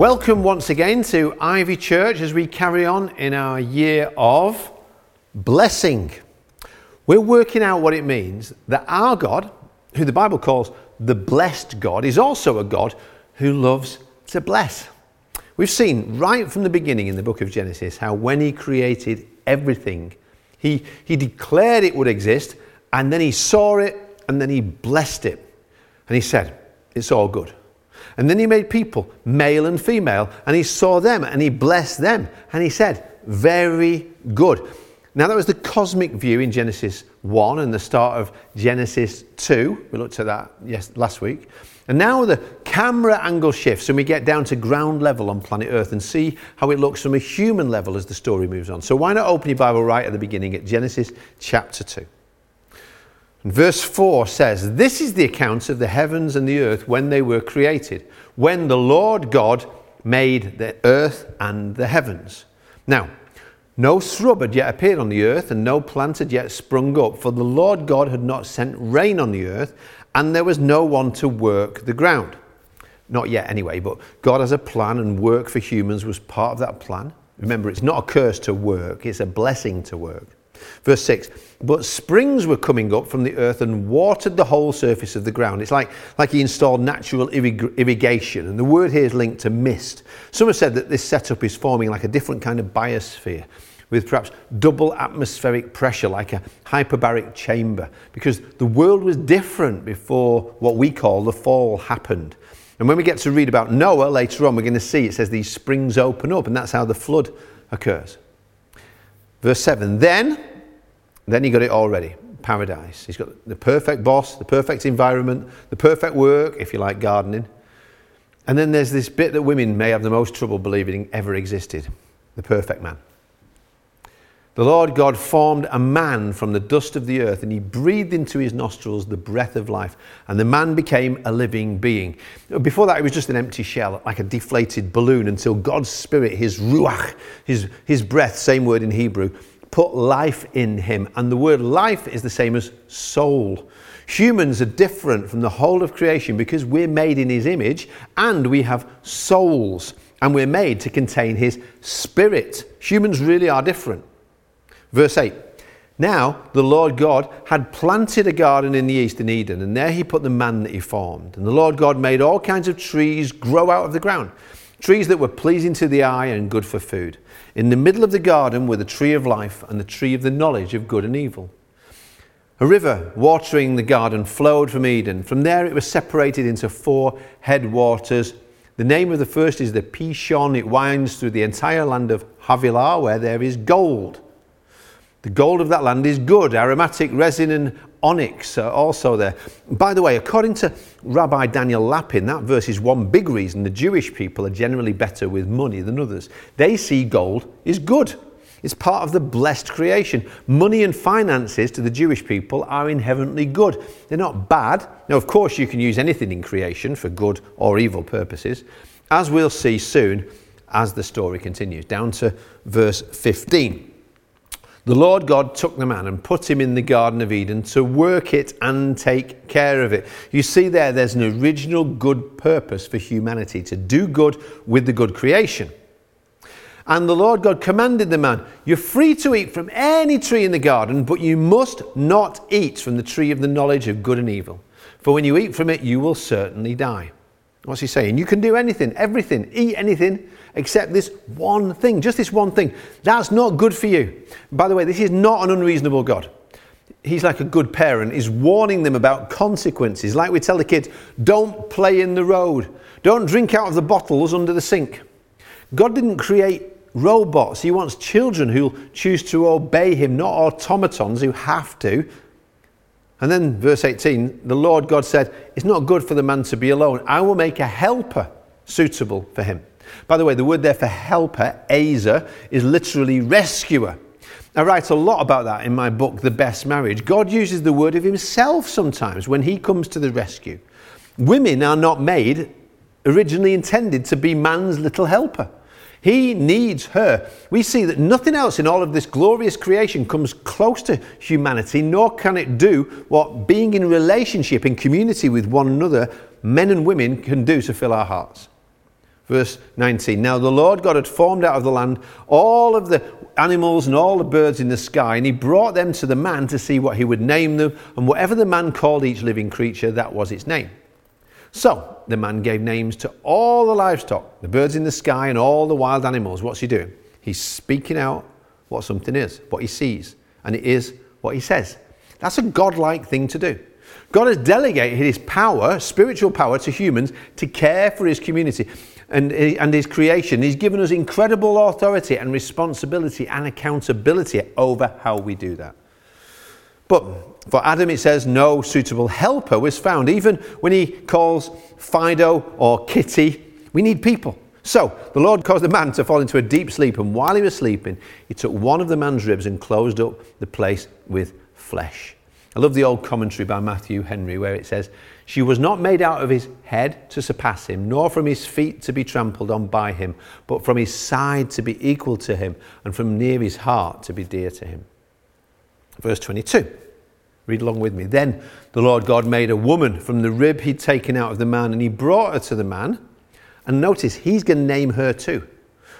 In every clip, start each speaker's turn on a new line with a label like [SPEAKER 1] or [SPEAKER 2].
[SPEAKER 1] Welcome once again to Ivy Church as we carry on in our year of blessing. We're working out what it means that our God, who the Bible calls the blessed God, is also a God who loves to bless. We've seen right from the beginning in the book of Genesis how when he created everything, he, he declared it would exist and then he saw it and then he blessed it. And he said, It's all good. And then he made people, male and female, and he saw them and he blessed them. And he said, Very good. Now, that was the cosmic view in Genesis 1 and the start of Genesis 2. We looked at that yes, last week. And now the camera angle shifts and we get down to ground level on planet Earth and see how it looks from a human level as the story moves on. So, why not open your Bible right at the beginning at Genesis chapter 2? And verse 4 says, This is the account of the heavens and the earth when they were created, when the Lord God made the earth and the heavens. Now, no shrub had yet appeared on the earth, and no plant had yet sprung up, for the Lord God had not sent rain on the earth, and there was no one to work the ground. Not yet, anyway, but God has a plan, and work for humans was part of that plan. Remember, it's not a curse to work, it's a blessing to work. Verse 6 But springs were coming up from the earth and watered the whole surface of the ground. It's like, like he installed natural irrig- irrigation, and the word here is linked to mist. Some have said that this setup is forming like a different kind of biosphere with perhaps double atmospheric pressure, like a hyperbaric chamber, because the world was different before what we call the fall happened. And when we get to read about Noah later on, we're going to see it says these springs open up, and that's how the flood occurs. Verse 7 Then, then he got it all ready paradise. He's got the perfect boss, the perfect environment, the perfect work, if you like gardening. And then there's this bit that women may have the most trouble believing ever existed the perfect man. The Lord God formed a man from the dust of the earth, and he breathed into his nostrils the breath of life, and the man became a living being. Before that, it was just an empty shell, like a deflated balloon, until God's spirit, his ruach, his, his breath, same word in Hebrew, put life in him. And the word life is the same as soul. Humans are different from the whole of creation because we're made in his image and we have souls, and we're made to contain his spirit. Humans really are different. Verse 8 Now the Lord God had planted a garden in the east in Eden, and there he put the man that he formed. And the Lord God made all kinds of trees grow out of the ground, trees that were pleasing to the eye and good for food. In the middle of the garden were the tree of life and the tree of the knowledge of good and evil. A river watering the garden flowed from Eden. From there it was separated into four headwaters. The name of the first is the Pishon. It winds through the entire land of Havilah, where there is gold. The gold of that land is good. Aromatic resin and onyx are also there. By the way, according to Rabbi Daniel Lapin, that verse is one big reason the Jewish people are generally better with money than others. They see gold is good. It's part of the blessed creation. Money and finances to the Jewish people are inherently good. They're not bad. Now, of course, you can use anything in creation for good or evil purposes, as we'll see soon as the story continues. Down to verse 15. The Lord God took the man and put him in the Garden of Eden to work it and take care of it. You see, there, there's an original good purpose for humanity to do good with the good creation. And the Lord God commanded the man, You're free to eat from any tree in the garden, but you must not eat from the tree of the knowledge of good and evil. For when you eat from it, you will certainly die. What's he saying? You can do anything, everything, eat anything, except this one thing, just this one thing. That's not good for you. By the way, this is not an unreasonable God. He's like a good parent. He's warning them about consequences. Like we tell the kids, don't play in the road. Don't drink out of the bottles under the sink. God didn't create robots. He wants children who'll choose to obey him, not automatons who have to. And then, verse 18, the Lord God said, It's not good for the man to be alone. I will make a helper suitable for him. By the way, the word there for helper, Azer, is literally rescuer. I write a lot about that in my book, The Best Marriage. God uses the word of himself sometimes when he comes to the rescue. Women are not made originally intended to be man's little helper. He needs her. We see that nothing else in all of this glorious creation comes close to humanity, nor can it do what being in relationship, in community with one another, men and women can do to fill our hearts. Verse 19 Now the Lord God had formed out of the land all of the animals and all the birds in the sky, and he brought them to the man to see what he would name them, and whatever the man called each living creature, that was its name. So the man gave names to all the livestock, the birds in the sky, and all the wild animals. What's he doing? He's speaking out what something is, what he sees, and it is what he says. That's a godlike thing to do. God has delegated his power, spiritual power, to humans to care for his community and, eh, and his creation. He's given us incredible authority and responsibility and accountability over how we do that. But for Adam, it says no suitable helper was found. Even when he calls Fido or Kitty, we need people. So the Lord caused the man to fall into a deep sleep, and while he was sleeping, he took one of the man's ribs and closed up the place with flesh. I love the old commentary by Matthew Henry where it says, She was not made out of his head to surpass him, nor from his feet to be trampled on by him, but from his side to be equal to him, and from near his heart to be dear to him. Verse 22. Read along with me. Then the Lord God made a woman from the rib he'd taken out of the man, and he brought her to the man. And notice, he's going to name her too.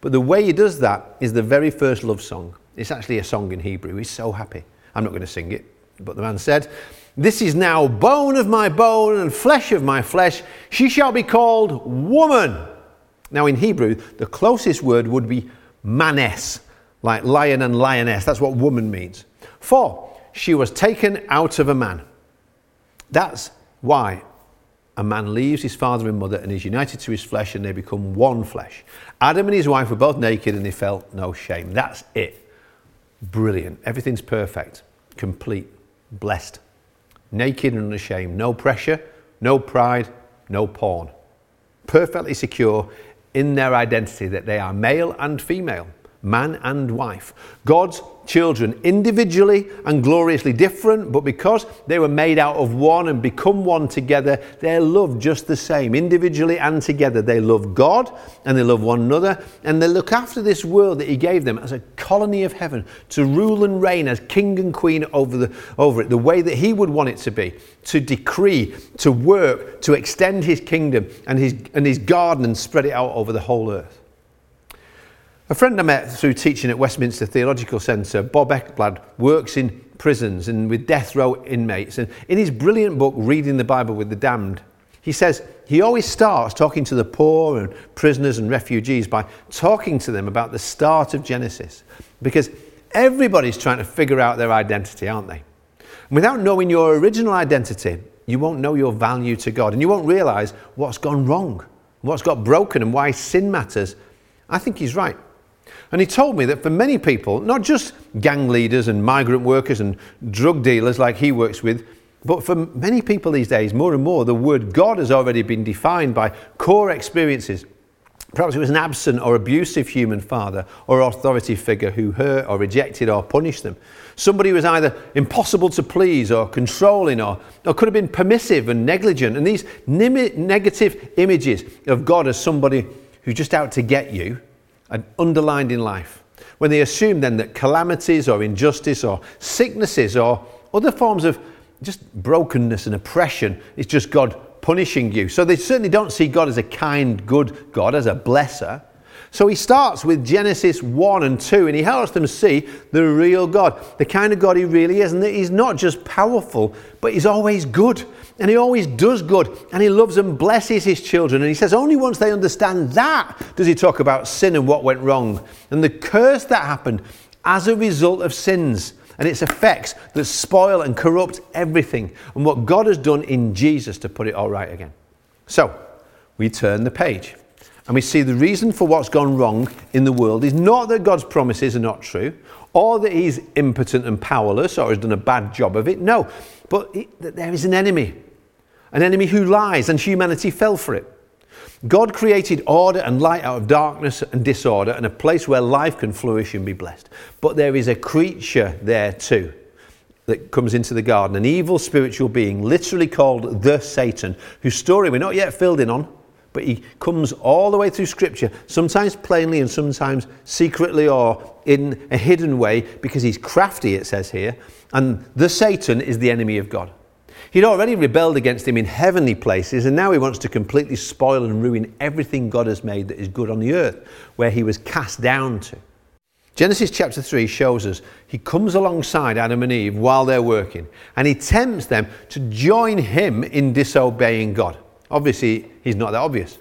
[SPEAKER 1] But the way he does that is the very first love song. It's actually a song in Hebrew. He's so happy. I'm not going to sing it. But the man said, This is now bone of my bone and flesh of my flesh. She shall be called woman. Now, in Hebrew, the closest word would be manes, like lion and lioness. That's what woman means. For she was taken out of a man. That's why a man leaves his father and mother and is united to his flesh and they become one flesh. Adam and his wife were both naked and they felt no shame. That's it. Brilliant. Everything's perfect, complete, blessed, naked and unashamed. No pressure, no pride, no porn. Perfectly secure in their identity that they are male and female man and wife. God's children, individually and gloriously different, but because they were made out of one and become one together, they're loved just the same, individually and together. They love God and they love one another, and they look after this world that He gave them as a colony of heaven to rule and reign as king and queen over, the, over it, the way that He would want it to be, to decree, to work, to extend His kingdom and His, and his garden and spread it out over the whole earth. A friend I met through teaching at Westminster Theological Centre, Bob Ekblad, works in prisons and with death row inmates. And in his brilliant book, Reading the Bible with the Damned, he says he always starts talking to the poor and prisoners and refugees by talking to them about the start of Genesis. Because everybody's trying to figure out their identity, aren't they? And without knowing your original identity, you won't know your value to God and you won't realize what's gone wrong, what's got broken, and why sin matters. I think he's right. And he told me that for many people, not just gang leaders and migrant workers and drug dealers like he works with, but for many people these days, more and more, the word God has already been defined by core experiences. Perhaps it was an absent or abusive human father or authority figure who hurt or rejected or punished them. Somebody who was either impossible to please or controlling or, or could have been permissive and negligent. And these negative images of God as somebody who's just out to get you and underlined in life. When they assume then that calamities or injustice or sicknesses or other forms of just brokenness and oppression is just God punishing you. So they certainly don't see God as a kind, good God, as a blesser. So he starts with Genesis 1 and 2 and he helps them see the real God, the kind of God he really is, and that he's not just powerful, but he's always good. And he always does good and he loves and blesses his children. And he says, only once they understand that does he talk about sin and what went wrong and the curse that happened as a result of sins and its effects that spoil and corrupt everything and what God has done in Jesus to put it all right again. So we turn the page and we see the reason for what's gone wrong in the world is not that God's promises are not true or that he's impotent and powerless or has done a bad job of it. No, but that there is an enemy, an enemy who lies, and humanity fell for it. God created order and light out of darkness and disorder and a place where life can flourish and be blessed. But there is a creature there too that comes into the garden, an evil spiritual being, literally called the Satan, whose story we're not yet filled in on, but he comes all the way through Scripture, sometimes plainly and sometimes secretly or in a hidden way, because he's crafty, it says here. And the Satan is the enemy of God. He'd already rebelled against him in heavenly places, and now he wants to completely spoil and ruin everything God has made that is good on the earth, where he was cast down to. Genesis chapter 3 shows us he comes alongside Adam and Eve while they're working, and he tempts them to join him in disobeying God. Obviously, he's not that obvious.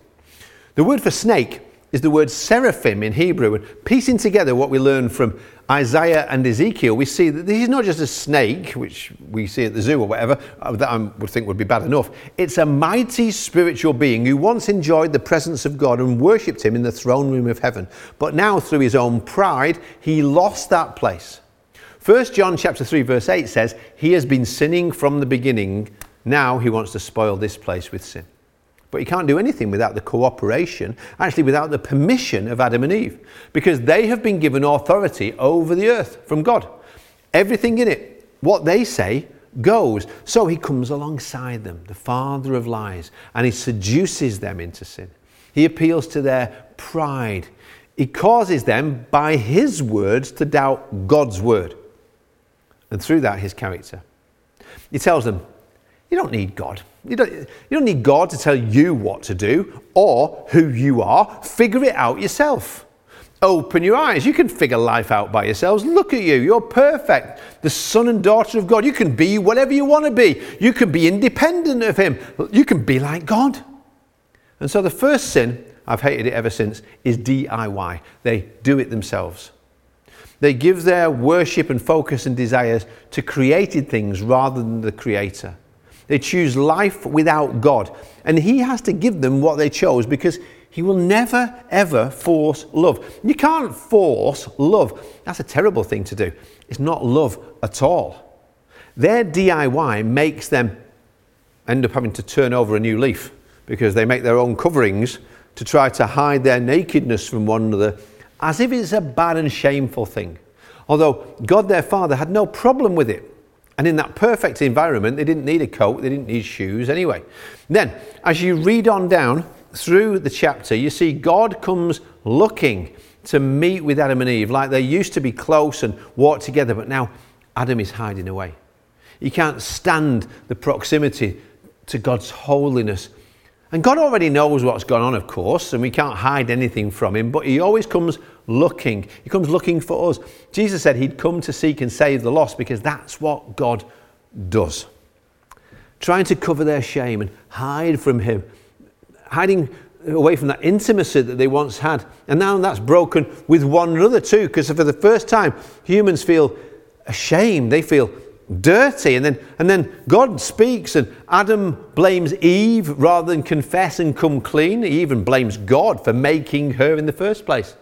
[SPEAKER 1] The word for snake is the word seraphim in Hebrew, and piecing together what we learn from Isaiah and Ezekiel, we see that this is not just a snake, which we see at the zoo or whatever, uh, that I would think would be bad enough. It's a mighty spiritual being who once enjoyed the presence of God and worshipped him in the throne room of heaven. But now, through his own pride, he lost that place. 1 John chapter 3 verse 8 says, "He has been sinning from the beginning. Now he wants to spoil this place with sin." But he can't do anything without the cooperation, actually, without the permission of Adam and Eve, because they have been given authority over the earth from God. Everything in it, what they say, goes. So he comes alongside them, the father of lies, and he seduces them into sin. He appeals to their pride. He causes them, by his words, to doubt God's word, and through that, his character. He tells them, You don't need God. You don't, you don't need God to tell you what to do or who you are. Figure it out yourself. Open your eyes. You can figure life out by yourselves. Look at you. You're perfect. The son and daughter of God. You can be whatever you want to be. You can be independent of Him. You can be like God. And so the first sin, I've hated it ever since, is DIY. They do it themselves. They give their worship and focus and desires to created things rather than the Creator. They choose life without God. And He has to give them what they chose because He will never, ever force love. You can't force love. That's a terrible thing to do. It's not love at all. Their DIY makes them end up having to turn over a new leaf because they make their own coverings to try to hide their nakedness from one another as if it's a bad and shameful thing. Although God their Father had no problem with it. And in that perfect environment, they didn't need a coat, they didn't need shoes anyway. Then, as you read on down through the chapter, you see God comes looking to meet with Adam and Eve like they used to be close and walk together, but now Adam is hiding away. He can't stand the proximity to God's holiness and God already knows what's gone on, of course, and we can't hide anything from Him, but He always comes looking. He comes looking for us. Jesus said He'd come to seek and save the lost because that's what God does. Trying to cover their shame and hide from Him, hiding away from that intimacy that they once had. And now that's broken with one another too, because for the first time, humans feel ashamed. They feel dirty. And then, and then God speaks, and Adam blames Eve rather than confess and come clean. He even blames God for making her in the first place.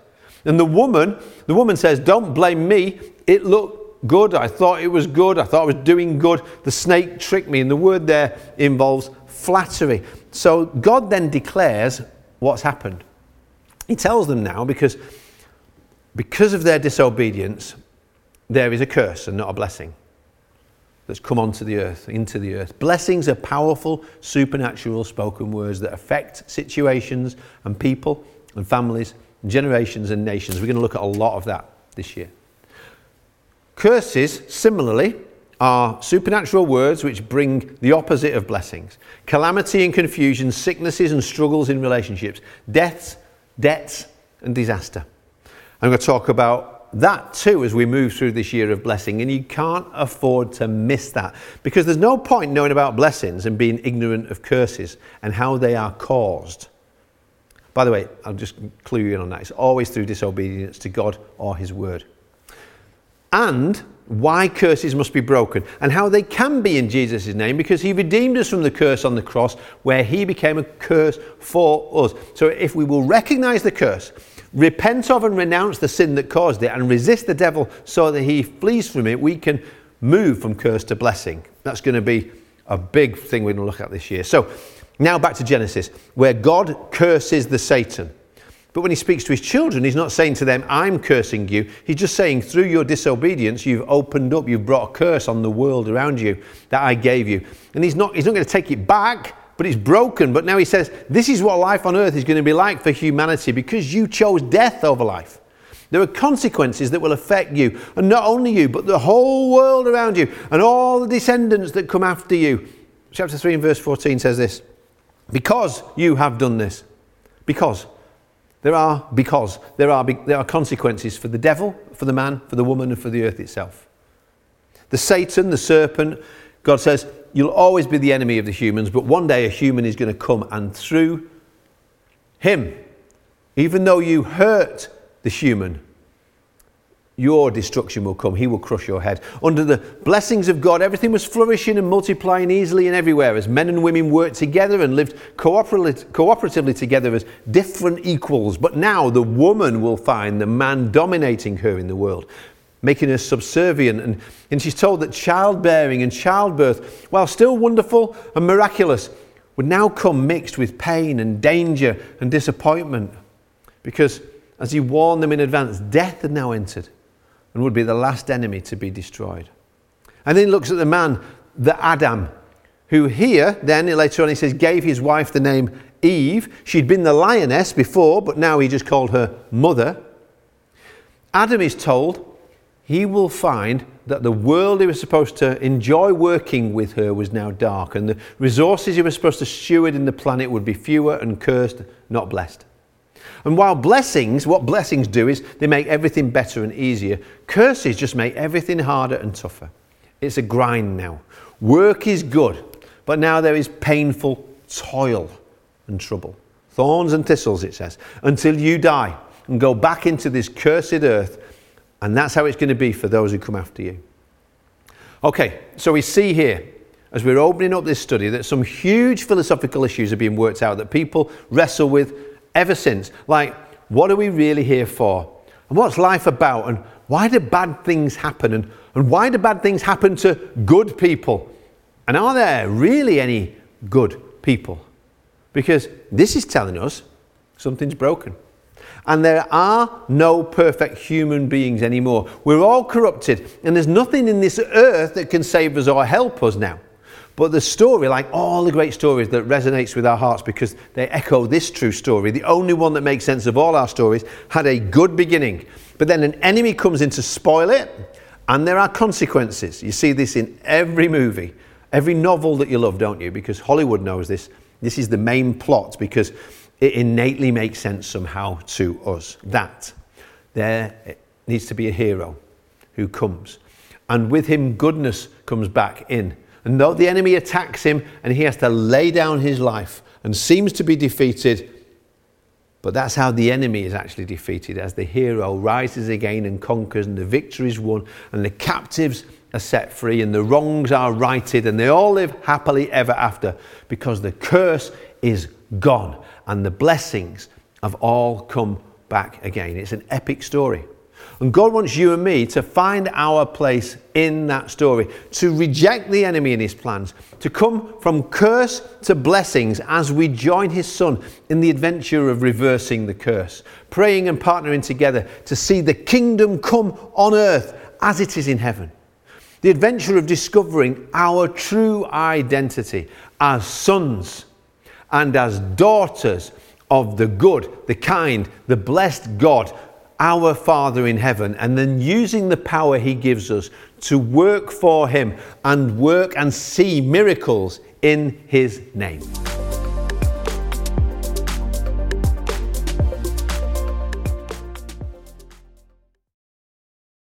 [SPEAKER 1] And the woman, the woman says, Don't blame me. It looked good. I thought it was good. I thought I was doing good. The snake tricked me. And the word there involves flattery. So God then declares what's happened. He tells them now because, because of their disobedience, there is a curse and not a blessing that's come onto the earth, into the earth. Blessings are powerful, supernatural spoken words that affect situations and people and families, generations and nations. We're going to look at a lot of that this year. Curses, similarly, are supernatural words which bring the opposite of blessings calamity and confusion, sicknesses and struggles in relationships, deaths, debts, and disaster. I'm going to talk about that too as we move through this year of blessing, and you can't afford to miss that because there's no point knowing about blessings and being ignorant of curses and how they are caused. By the way, I'll just clue you in on that. It's always through disobedience to God or His word. And why curses must be broken and how they can be in Jesus' name because He redeemed us from the curse on the cross where He became a curse for us. So if we will recognize the curse, repent of and renounce the sin that caused it, and resist the devil so that he flees from it, we can move from curse to blessing. That's going to be a big thing we're going to look at this year. So, Now back to Genesis, where God curses the Satan. But when he speaks to his children, he's not saying to them, I'm cursing you. He's just saying, through your disobedience, you've opened up, you've brought a curse on the world around you that I gave you. And he's not, he's not going to take it back, but it's broken. But now he says, This is what life on earth is going to be like for humanity because you chose death over life. There are consequences that will affect you, and not only you, but the whole world around you, and all the descendants that come after you. Chapter 3 and verse 14 says this Because you have done this, because. There are because. There are there are consequences for the devil, for the man, for the woman, and for the earth itself. The Satan, the serpent, God says, you'll always be the enemy of the humans, but one day a human is going to come, and through him, even though you hurt the human, your destruction will come. He will crush your head. Under the blessings of God, everything was flourishing and multiplying easily and everywhere as men and women worked together and lived cooperatively together as different equals. But now the woman will find the man dominating her in the world, making her subservient. And, and she's told that childbearing and childbirth, while still wonderful and miraculous, would now come mixed with pain and danger and disappointment. Because as he warned them in advance, death had now entered and would be the last enemy to be destroyed. And then he looks at the man, the Adam, who here, then later on he says, gave his wife the name Eve. She'd been the lioness before, but now he just called her mother. Adam is told he will find that the world he was supposed to enjoy working with her was now dark, and the resources he was supposed to steward in the planet would be fewer and cursed, not blessed. And while blessings, what blessings do is they make everything better and easier, curses just make everything harder and tougher. It's a grind now. Work is good, but now there is painful toil and trouble. Thorns and thistles, it says, until you die and go back into this cursed earth. And that's how it's going to be for those who come after you. Okay, so we see here, as we're opening up this study, that some huge philosophical issues are being worked out that people wrestle with ever since. Like, what are we really here for? And what's life about? And why do bad things happen? And, and why do bad things happen to good people? And are there really any good people? Because this is telling us something's broken. And there are no perfect human beings anymore. We're all corrupted, and there's nothing in this earth that can save us or help us now. But the story, like all the great stories that resonates with our hearts because they echo this true story, the only one that makes sense of all our stories, had a good beginning. But then an enemy comes in to spoil it, and there are consequences. You see this in every movie, every novel that you love, don't you? Because Hollywood knows this. This is the main plot because it innately makes sense somehow to us that there needs to be a hero who comes. And with him, goodness comes back in and though the enemy attacks him and he has to lay down his life and seems to be defeated, but that's how the enemy is actually defeated as the hero rises again and conquers, and the victory is won, and the captives are set free, and the wrongs are righted, and they all live happily ever after because the curse is gone and the blessings have all come back again. It's an epic story. And God wants you and me to find our place in that story, to reject the enemy and his plans, to come from curse to blessings as we join his son in the adventure of reversing the curse, praying and partnering together to see the kingdom come on earth as it is in heaven. The adventure of discovering our true identity as sons and as daughters of the good, the kind, the blessed God our Father in heaven and then using the power He gives us to work for Him and work and see miracles in His name.